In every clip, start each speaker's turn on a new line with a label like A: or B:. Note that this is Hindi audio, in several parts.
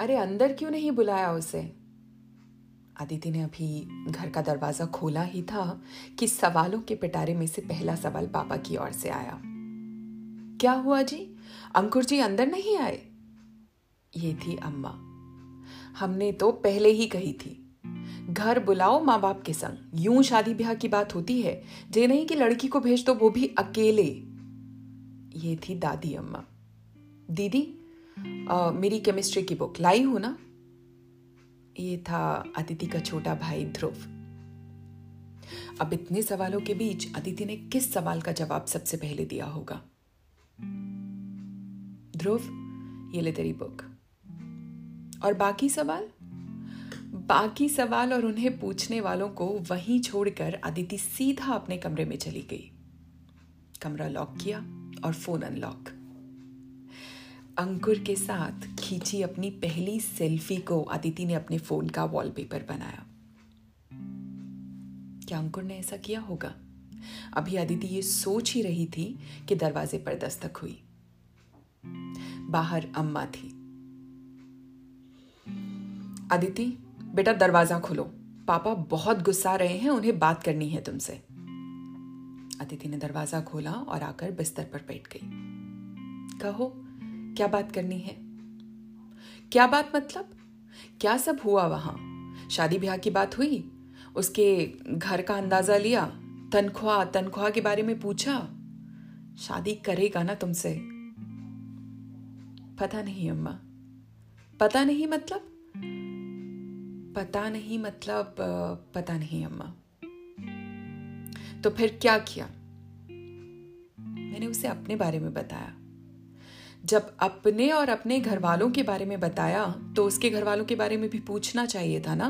A: अरे, अंदर क्यों नहीं बुलाया उसे? आदिति ने अभी घर का दरवाज़ा खोला ही था कि सवालों के पिटारे में से पहला सवाल पापा की ओर से आया। क्या हुआ जी? अंकुर जी अंदर नहीं आए? ये थी अम्मा। हमने तो पहले ही कही थी, घर बुलाओ माँ बाप के संग। यूँ शादी ब्याह की बात होती है, जे नहीं कि लड़की को भेज दो, वो भी अकेले। ये थी दादी अम्मा। दीदी आ, मेरी केमिस्ट्री की बुक लाई हूँ ना? ये था अदिति का छोटा भाई ध्रुव। अब इतने सवालों के बीच अदिति ने किस सवाल का जवाब सबसे पहले दिया होगा? ध्रुव ये ले तेरी बुक और बाकी सवाल? बाकी सवाल और उन्हें पूछने वालों को वहीं छोड़कर अदिति सीधा अपने कमरे में चली गई। कमरा लॉक किया और फ़ोन अनलॉक अंकुर के साथ खींची अपनी पहली सेल्फी को अदिति ने अपने फ़ोन का वॉलपेपर बनाया। क्या अंकुर ने ऐसा किया होगा? अभी अदिति ये सोच ही रही थी कि दरवाजे पर दस्तक हुई। बाहर अम्मा थी। अदिति, बेटा दरवाज़ा खोलो। पापा बहुत गुस्सा रहे हैं, उन्हें बात करनी है तुमसे। अदिति ने दरवाज़ा खोला और आकर बिस्तर पर बैठ गई। कहो क्या बात करनी है? क्या बात मतलब? क्या सब हुआ वहाँ? शादी ब्याह की बात हुई? उसके घर का अंदाज़ा लिया? तनख्वाह तनख्वाह के बारे में पूछा? शादी करेगा ना तुमसे? पता नहीं अम्मा। पता नहीं मतलब? पता नहीं मतलब पता नहीं अम्मा। तो फिर क्या किया? मैंने उसे अपने बारे में बताया। जब अपने और अपने घर वालों के बारे में बताया तो उसके घर वालों के बारे में भी पूछना चाहिए था ना?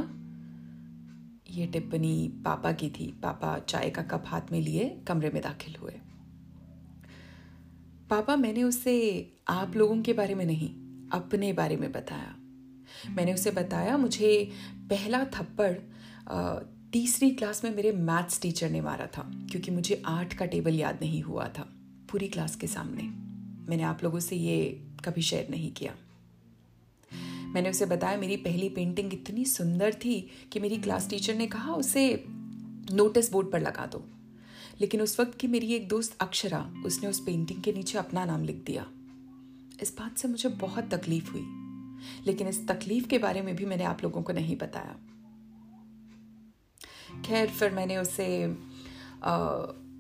A: ये टिप्पणी पापा की थी। पापा चाय का कप हाथ में लिए, कमरे में दाखिल हुए। पापा, मैंने उसे आप लोगों के बारे में नहीं, अपने बारे में बताया। मैंने उसे बताया, मुझे पहला थप्पड़ तीसरी क्लास में मेरे मैथ्स टीचर ने मारा था, क्योंकि मुझे आठ का टेबल याद नहीं हुआ था, पूरी क्लास के सामने। मैंने आप लोगों से ये कभी शेयर नहीं किया। मैंने उसे बताया मेरी पहली पेंटिंग इतनी सुंदर थी कि मेरी क्लास टीचर ने कहा उसे नोटिस बोर्ड पर लगा दो। लेकिन उस वक्त की मेरी एक दोस्त अक्षरा उसने उस पेंटिंग के नीचे अपना नाम लिख दिया। इस बात से मुझे बहुत तकलीफ़ हुई लेकिन इस तकलीफ़ के बारे में भी मैंने आप लोगों को नहीं बताया। खैर फिर मैंने उसे आ,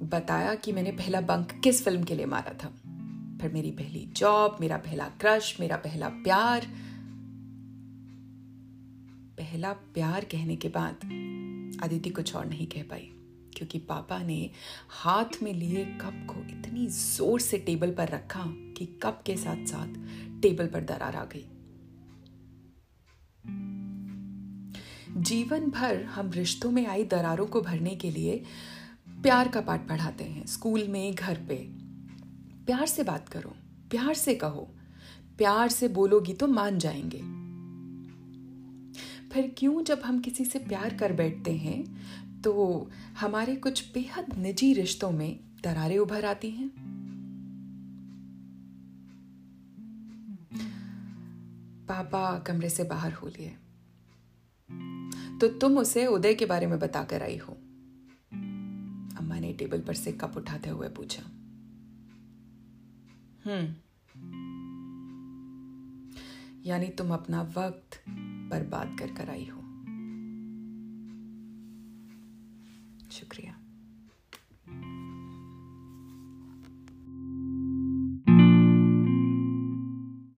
A: बताया कि मैंने पहला बंक किस फ़िल्म के लिए मारा था। फिर मेरी पहली जॉब मेरा पहला क्रश मेरा पहला प्यार। पहला प्यार कहने के बाद अदिति कुछ और नहीं कह पाई, क्योंकि पापा ने हाथ में लिए कप को इतनी ज़ोर से टेबल पर रखा कि कप के साथ साथ टेबल पर दरार आ गई। जीवन भर हम रिश्तों में आई दरारों को भरने के लिए प्यार का पाठ पढ़ाते हैं, स्कूल में, घर पे। प्यार से बात करो, प्यार से कहो। प्यार से बोलोगी तो मान जाएँगे। फिर क्यों जब हम किसी से प्यार कर बैठते हैं तो हमारे कुछ बेहद निजी रिश्तों में दरारें उभर आती हैं। पापा कमरे से बाहर हो लिए। तो तुम उसे उदय के बारे में बताकर आई हो। अम्मा ने टेबल पर से कप उठाते हुए पूछा। हम्म। यानी तुम अपना वक्त बर्बाद कर कर आई हो। शुक्रिया।